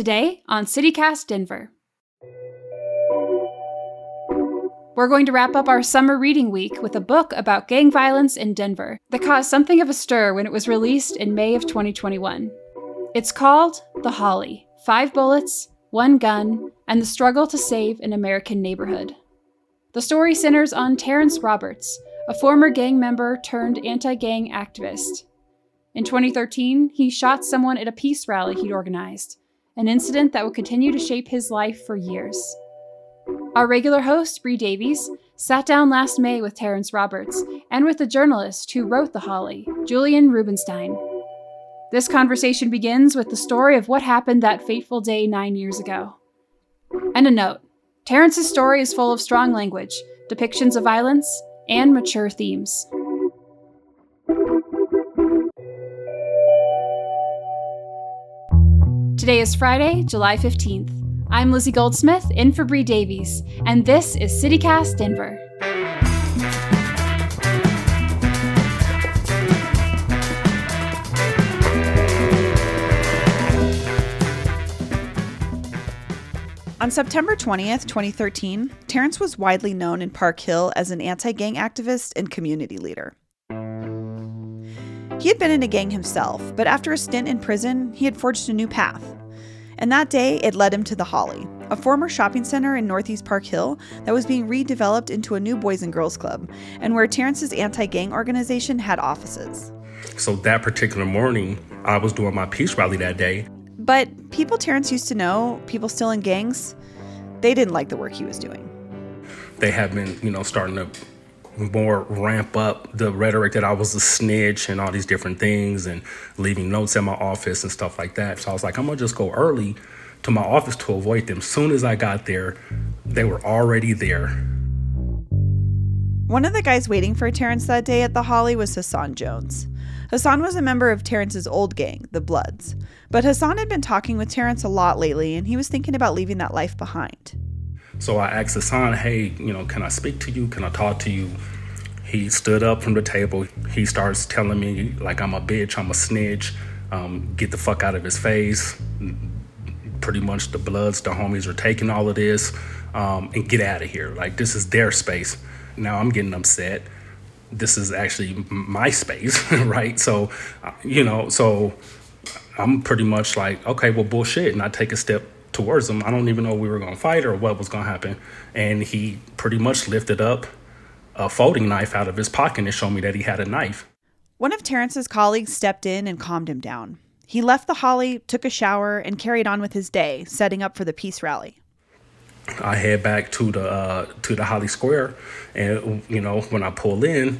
Today on CityCast Denver. We're going to wrap up our summer reading week with a book about gang violence in Denver that caused something of a stir when it was released in May of 2021. It's called The Holly Five Bullets, One Gun, and the Struggle to Save an American Neighborhood. The story centers on Terrance Roberts, a former gang member turned anti gang activist. In 2013, he shot someone at a peace rally he'd organized, an incident that would continue to shape his life for years. Our regular host, Bree Davies, sat down last May with Terrance Roberts and with the journalist who wrote The Holly, Julian Rubinstein. This conversation begins with the story of what happened that fateful day nine years ago. And a note Terrance's story is full of strong language, depictions of violence, and mature themes. Today is Friday, July 15th. I'm Lizzie Goldsmith, in for Bree Davies, and this is CityCast Denver. On September 20th, 2013, Terrance was widely known in Park Hill as an anti gang activist and community leader. He had been in a gang himself, but after a stint in prison, he had forged a new path. And that day, it led him to the Holly, a former shopping center in Northeast Park Hill that was being redeveloped into a new Boys and Girls Club, and where Terrance's anti gang organization had offices. So that particular morning, I was doing my peace rally that day. But people Terrance used to know, people still in gangs, they didn't like the work he was doing. They have been, you know, starting to more ramp up the rhetoric that I was a snitch and all these different things and leaving notes at my office and stuff like that. So I was like, I'm gonna just go early to my office to avoid them. Soon as I got there, they were already there. One of the guys waiting for Terrance that day at the Holly was Hassan Jones. Hassan was a member of Terrance's old gang, the Bloods. But Hassan had been talking with Terrance a lot lately, and he was thinking about leaving that life behind. So I asked Hassan, hey, you know, can I speak to you? Can I talk to you? He stood up from the table. He starts telling me, like, I'm a bitch, I'm a snitch, um, get the fuck out of his face. Pretty much the Bloods, the homies are taking all of this um, and get out of here. Like, this is their space. Now I'm getting upset. This is actually my space, right? So, uh, you know, so I'm pretty much like, okay, well, bullshit. And I take a step towards him. I don't even know we were going to fight or what was going to happen. And he pretty much lifted up a folding knife out of his pocket and showed me that he had a knife. One of Terrance's colleagues stepped in and calmed him down. He left the Holly, took a shower, and carried on with his day, setting up for the peace rally. I head back to the uh, to the Holly Square, and you know when I pull in,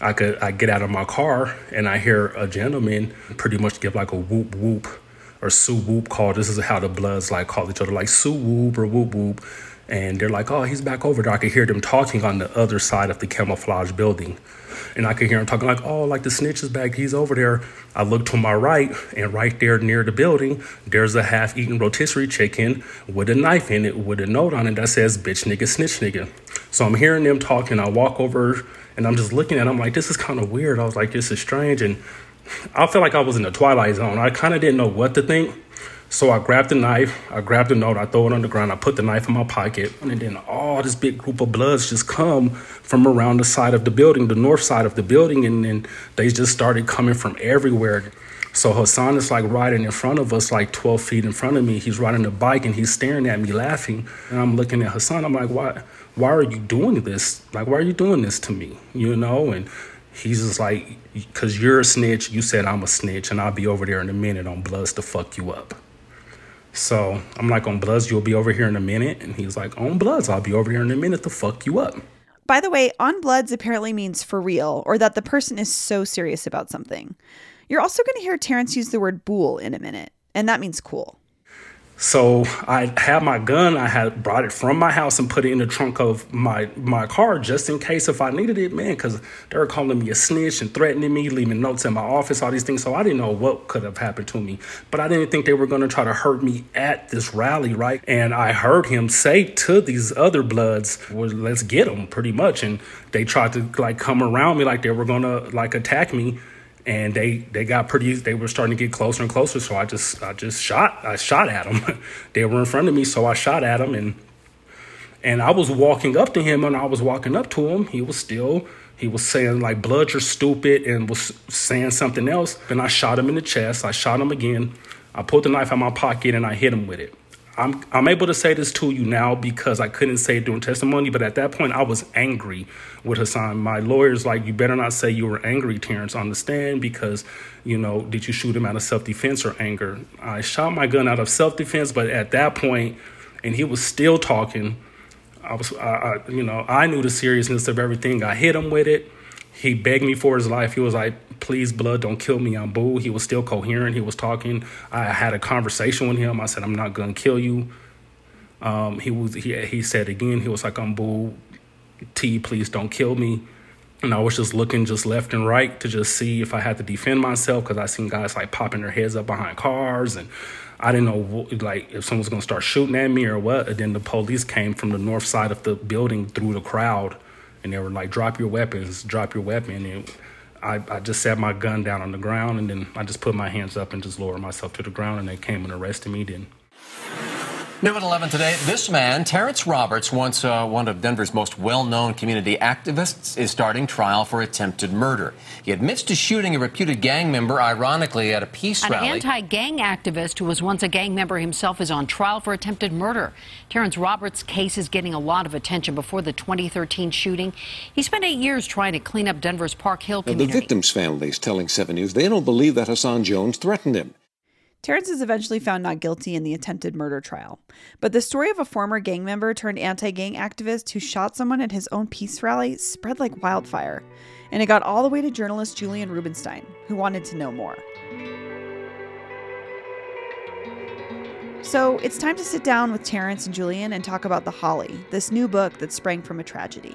I could I get out of my car and I hear a gentleman pretty much give like a whoop whoop or Sue Whoop call. This is how the Bloods like call each other, like Sue Whoop or Whoop Whoop. And they're like, oh, he's back over there. I could hear them talking on the other side of the camouflage building. And I could hear them talking like, oh, like the snitch is back. He's over there. I look to my right, and right there near the building, there's a half eaten rotisserie chicken with a knife in it with a note on it that says, bitch nigga, snitch nigga. So I'm hearing them talking. I walk over and I'm just looking at them like, this is kind of weird. I was like, this is strange. And I felt like I was in the twilight zone. I kind of didn't know what to think. So I grabbed the knife, I grabbed the note, I throw it on the ground, I put the knife in my pocket, and then all this big group of bloods just come from around the side of the building, the north side of the building, and then they just started coming from everywhere. So Hassan is like riding in front of us, like 12 feet in front of me. He's riding a bike and he's staring at me laughing. And I'm looking at Hassan, I'm like, why why are you doing this? Like, why are you doing this to me? You know? And He's just like, because you're a snitch, you said I'm a snitch, and I'll be over there in a minute on Bloods to fuck you up. So I'm like, on Bloods, you'll be over here in a minute. And he's like, on Bloods, I'll be over here in a minute to fuck you up. By the way, on Bloods apparently means for real, or that the person is so serious about something. You're also going to hear Terrance use the word bool in a minute, and that means cool. So I had my gun. I had brought it from my house and put it in the trunk of my my car just in case if I needed it, man. Because they were calling me a snitch and threatening me, leaving notes in my office, all these things. So I didn't know what could have happened to me, but I didn't think they were to try to hurt me at this rally, right? And I heard him say to these other bloods, well, "Let's get them," pretty much. And they tried to like come around me like they were to like attack me and they they got pretty they were starting to get closer and closer. So i just i just shot i shot at them they were in front of me so i shot at them and and i was walking up to him and i was walking up to him. He was still he was saying like blood you're stupid and was saying something else. And i shot him in the chest. I shot him again. I pulled the knife out of my pocket and i hit him with it I'm I'm able to say this to you now because I couldn't say it during testimony, but at that point I was angry with Hassan. My lawyer's like, you better not say you were angry, Terrance, on the stand because, you know, did you shoot him out of self defense or anger? I shot my gun out of self defense, but at that point, and he was still talking. I was, I, I, you know, I knew the seriousness of everything. I hit him with it. He begged me for his life. He was like, please, blood, don't kill me. I'm boo. He was still coherent. He was talking. I had a conversation with him. I said, I'm not going to kill you. Um, he was he, he said again, he was like, I'm boo. T, please don't kill me. And I was just looking just left and right to just see if I had to defend myself because I seen guys like popping their heads up behind cars and I didn't know like if someone was gonna start shooting at me or what. And then the police came from the north side of the building through the crowd and they were like, "Drop your weapons, drop your weapon." And I, I just set my gun down on the ground, and then I just put my hands up and just lowered myself to the ground, and they came and arrested me. Then New at 11 today, this man, Terrance Roberts, once uh, one of Denver's most well known community activists, is starting trial for attempted murder. He admits to shooting a reputed gang member, ironically, at a peace An rally. An anti gang activist who was once a gang member himself is on trial for attempted murder. Terrance Roberts' case is getting a lot of attention before the 2013 shooting. He spent eight years trying to clean up Denver's Park Hill community. The victim's family is telling 7 News they don't believe that Hassan Jones threatened him. Terrance is eventually found not guilty in the attempted murder trial. But the story of a former gang member turned anti gang activist who shot someone at his own peace rally spread like wildfire. And it got all the way to journalist Julian Rubinstein, who wanted to know more. So it's time to sit down with Terrance and Julian and talk about The Holly, this new book that sprang from a tragedy.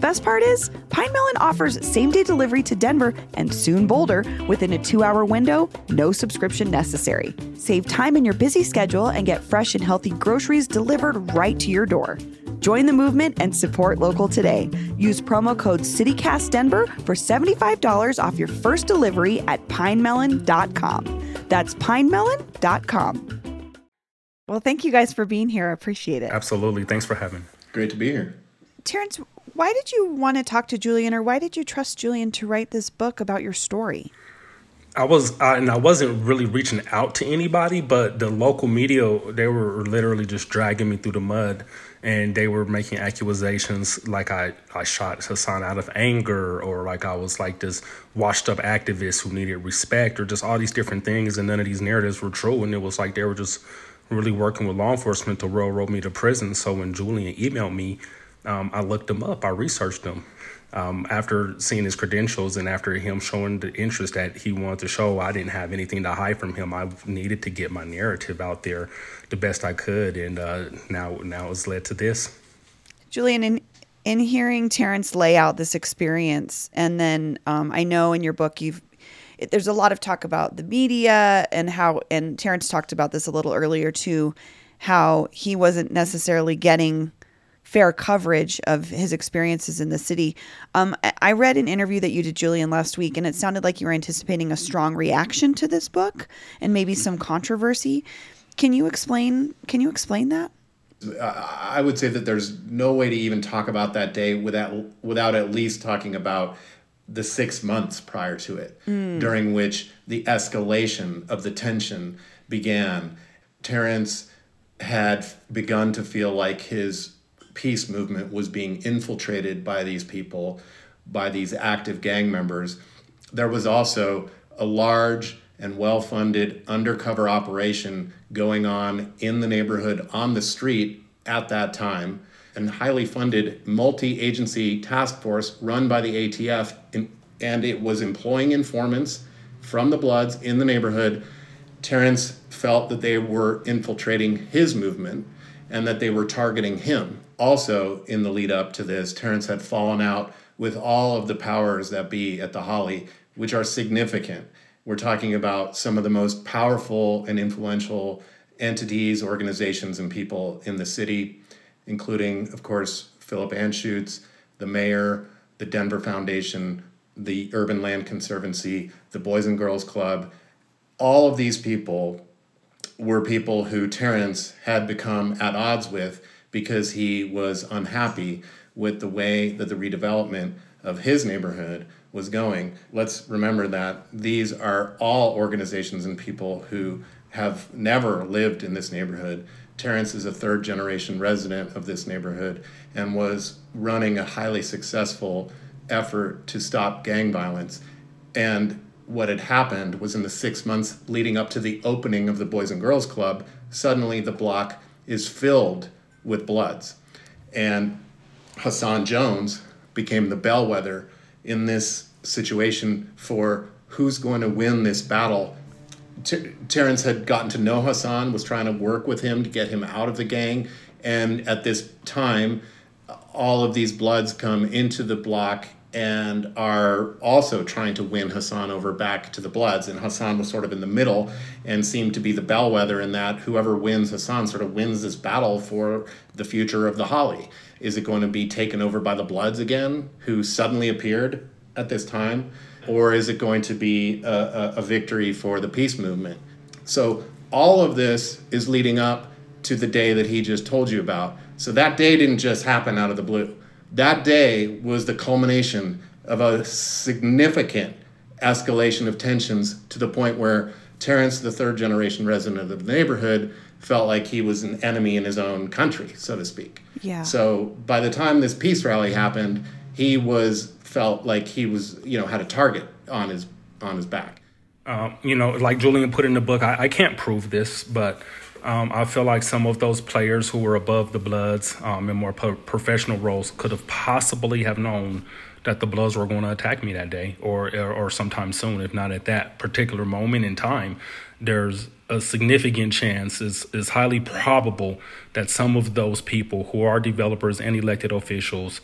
Best part is, Pinemelon offers same day delivery to Denver and soon Boulder within a two hour window, no subscription necessary. Save time in your busy schedule and get fresh and healthy groceries delivered right to your door. Join the movement and support local today. Use promo code CityCastDenver for $75 off your first delivery at pinemelon.com. That's pinemelon.com. Well, thank you guys for being here. I appreciate it. Absolutely. Thanks for having me. Great to be here. Terrance, why did you want to talk to Julian, or why did you trust Julian to write this book about your story? I was, and I wasn't really reaching out to anybody, but the local media, they were literally just dragging me through the mud and they were making accusations like I, I shot Hassan out of anger or like I was like this washed up activist who needed respect or just all these different things. And none of these narratives were true. And it was like they were just really working with law enforcement to railroad me to prison. So when Julian emailed me, um, I looked him up, I researched him. Um, after seeing his credentials and after him showing the interest that he wanted to show, I didn't have anything to hide from him. I needed to get my narrative out there the best I could, and uh, now now it's led to this. Julian, in in hearing Terrance lay out this experience, and then um, I know in your book you've there's a lot of talk about the media and how, and Terrance talked about this a little earlier too, how he wasn't necessarily getting fair coverage of his experiences in the city. Um, I read an interview that you did, Julian, last week, and it sounded like you were anticipating a strong reaction to this book and maybe some controversy. Can you explain? Can you explain that? I would say that there's no way to even talk about that day without without at least talking about the six months prior to it, mm. during which the escalation of the tension began. Terrance had begun to feel like his peace movement was being infiltrated by these people, by these active gang members. There was also a large and well funded undercover operation going on in the neighborhood on the street at that time, and highly funded multi agency task force run by the ATF in, and it was employing informants from the Bloods in the neighborhood. Terrance felt that they were infiltrating his movement and that they were targeting him. Also, in the lead up to this, Terrance had fallen out with all of the powers that be at the Holly, which are significant. We're talking about some of the most powerful and influential entities, organizations, and people in the city, including, of course, Philip Anschutz, the mayor, the Denver Foundation, the Urban Land Conservancy, the Boys and Girls Club. All of these people were people who Terrance had become at odds with because he was unhappy with the way that the redevelopment of his neighborhood was going. Let's remember that these are all organizations and people who have never lived in this neighborhood. Terrance is a third generation resident of this neighborhood and was running a highly successful effort to stop gang violence. And what had happened was in the six months leading up to the opening of the Boys and Girls Club, suddenly the block is filled with Bloods. And Hassan Jones became the bellwether in this situation for who's going to win this battle. Ter- Terrance had gotten to know Hassan, was trying to work with him to get him out of the gang. And at this time, all of these Bloods come into the block and are also trying to win Hassan over back to the Bloods. And Hassan was sort of in the middle and seemed to be the bellwether in that whoever wins Hassan sort of wins this battle for the future of the Holly. Is it going to be taken over by the Bloods again, who suddenly appeared at this time? Or is it going to be a, a, a victory for the peace movement? So all of this is leading up to the day that he just told you about. So that day didn't just happen out of the blue that day was the culmination of a significant escalation of tensions to the point where Terrance, the third generation resident of the neighborhood, felt like he was an enemy in his own country, so to speak. Yeah. So by the time this peace rally happened, he was felt like he was, you know, had a target on his on his back. Um, you know, like Julian put in the book, I, I can't prove this, but um, I feel like some of those players who were above the Bloods um, in more pro- professional roles could have possibly have known that the Bloods were going to attack me that day or, or, or sometime soon, if not at that particular moment in time. There's a significant chance, is is highly probable that some of those people who are developers and elected officials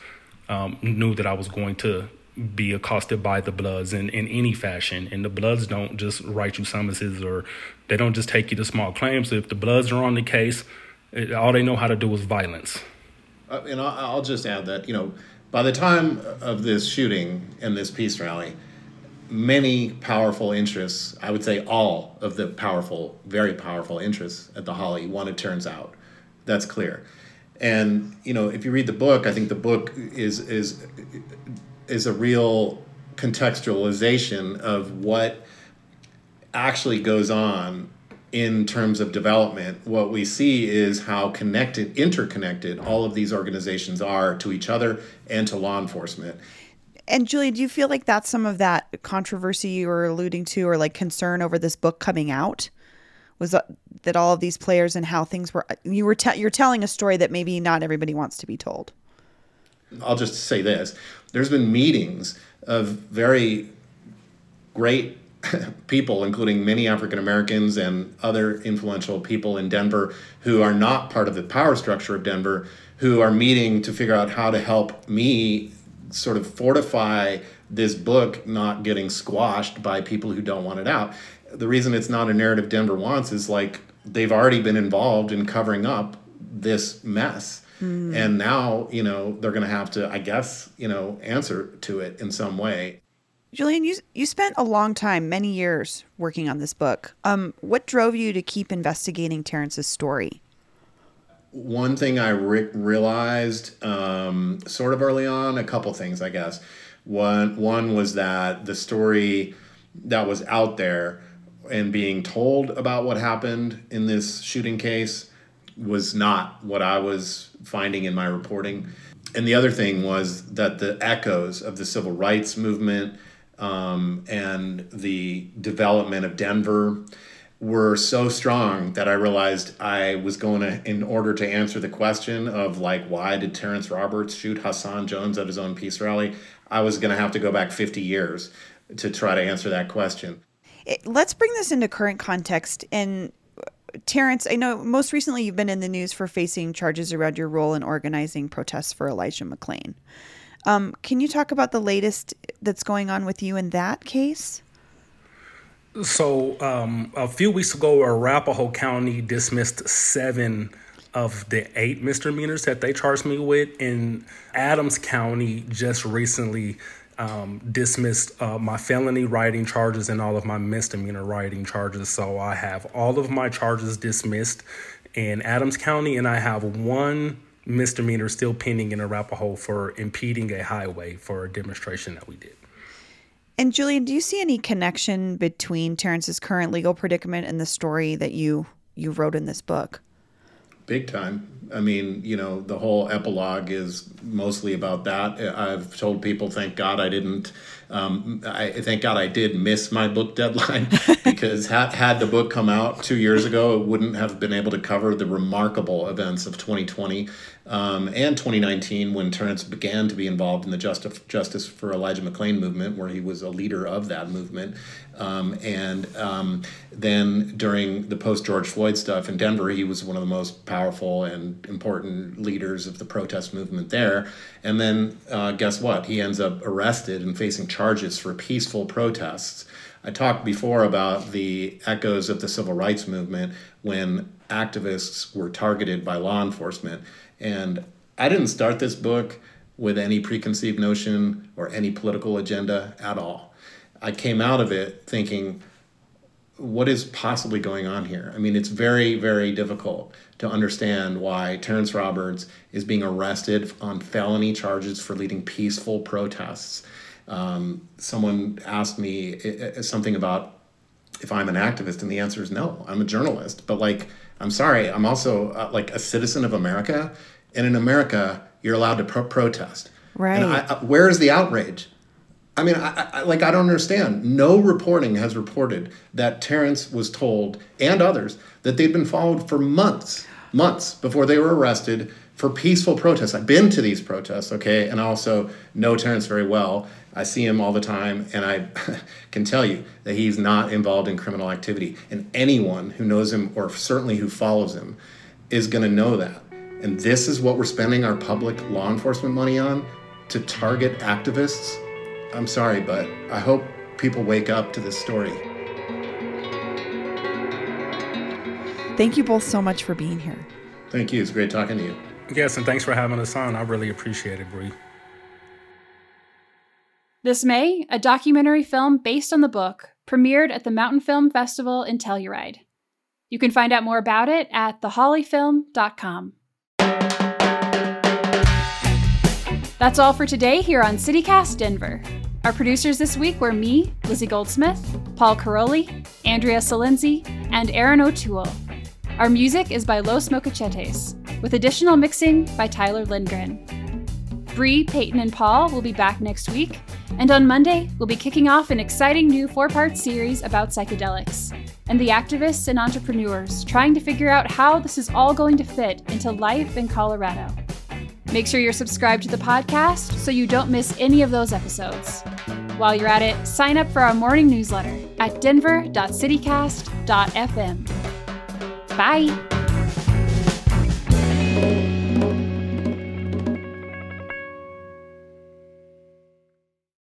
um, knew that I was going to be accosted by the Bloods in, in any fashion. And the Bloods don't just write you summonses or they don't just take you to small claims. If the Bloods are on the case, it, all they know how to do is violence. Uh, and I'll just add that, you know, by the time of this shooting and this peace rally, many powerful interests, I would say all of the powerful, very powerful interests at the Holly want it turns out. That's clear. And, you know, if you read the book, I think the book is, is is a real contextualization of what actually goes on in terms of development. What we see is how connected, interconnected all of these organizations are to each other and to law enforcement. And Julie, do you feel like that's some of that controversy you were alluding to, or like concern over this book coming out? Was that, that all of these players and how things were? You were te- you're telling a story that maybe not everybody wants to be told. I'll just say this there's been meetings of very great people, including many African Americans and other influential people in Denver who are not part of the power structure of Denver, who are meeting to figure out how to help me sort of fortify this book not getting squashed by people who don't want it out. The reason it's not a narrative Denver wants is like they've already been involved in covering up this mess Mm. And now, you know, they're going to have to, I guess, you know, answer to it in some way. Julian, you you spent a long time, many years, working on this book. Um, what drove you to keep investigating Terrance's story? One thing I re- realized, um, sort of early on, a couple things, I guess. One one was that the story that was out there and being told about what happened in this shooting case was not what I was finding in my reporting. And the other thing was that the echoes of the civil rights movement um, and the development of Denver were so strong that I realized I was going to, in order to answer the question of like, why did Terrance Roberts shoot Hassan Jones at his own peace rally? I was going to have to go back 50 years to try to answer that question. Let's bring this into current context. And Terrance, I know most recently you've been in the news for facing charges around your role in organizing protests for Elijah McClain. Um, can you talk about the latest that's going on with you in that case? So, um, a few weeks ago, Arapahoe County dismissed seven of the eight misdemeanors that they charged me with. And Adams County just recently um, dismissed uh, my felony writing charges and all of my misdemeanor writing charges. So I have all of my charges dismissed in Adams County, and I have one misdemeanor still pending in Arapahoe for impeding a highway for a demonstration that we did. And Julian, do you see any connection between Terrance's current legal predicament and the story that you you wrote in this book? Big time. I mean, you know, the whole epilogue is mostly about that. I've told people, thank God I didn't. Um, I thank God I did miss my book deadline because had had the book come out two years ago, it wouldn't have been able to cover the remarkable events of 2020 um, and 2019 when Terrance began to be involved in the Justice, Justice for Elijah McClain movement, where he was a leader of that movement. Um, and um, then during the post George Floyd stuff in Denver, he was one of the most powerful and important leaders of the protest movement there. And then uh, guess what? He ends up arrested and facing charges for peaceful protests. I talked before about the echoes of the civil rights movement when activists were targeted by law enforcement. And I didn't start this book with any preconceived notion or any political agenda at all. I came out of it thinking, what is possibly going on here? I mean, it's very, very difficult to understand why Terrance Roberts is being arrested on felony charges for leading peaceful protests. Um, someone asked me something about if I'm an activist, and the answer is no, I'm a journalist. But like, I'm sorry, I'm also uh, like a citizen of America, and in America, you're allowed to pro- protest. Right. I, I, where is the outrage? I mean, I, I, like I don't understand. No reporting has reported that Terrance was told and others that they'd been followed for months, months before they were arrested for peaceful protests. I've been to these protests, okay, and I also know Terrance very well. I see him all the time, and I can tell you that he's not involved in criminal activity. And anyone who knows him, or certainly who follows him, is going to know that. And this is what we're spending our public law enforcement money on to target activists. I'm sorry, but I hope people wake up to this story. Thank you both so much for being here. Thank you. It's great talking to you. Yes, and thanks for having us on. I really appreciate it, Bree. This May, a documentary film based on the book premiered at the Mountainfilm Festival in Telluride. You can find out more about it at thehollyfilm.com. That's all for today here on CityCast Denver. Our producers this week were me, Lizzie Goldsmith, Paul Karolyi, Andrea Salenzi, and Aaron O'Toole. Our music is by Los Mocochetes, with additional mixing by Tyler Lindgren. Bree, Peyton, and Paul will be back next week, and on Monday, we'll be kicking off an exciting new four part series about psychedelics and the activists and entrepreneurs trying to figure out how this is all going to fit into life in Colorado. Make sure you're subscribed to the podcast so you don't miss any of those episodes. While you're at it, sign up for our morning newsletter at denver.citycast.fm. Bye!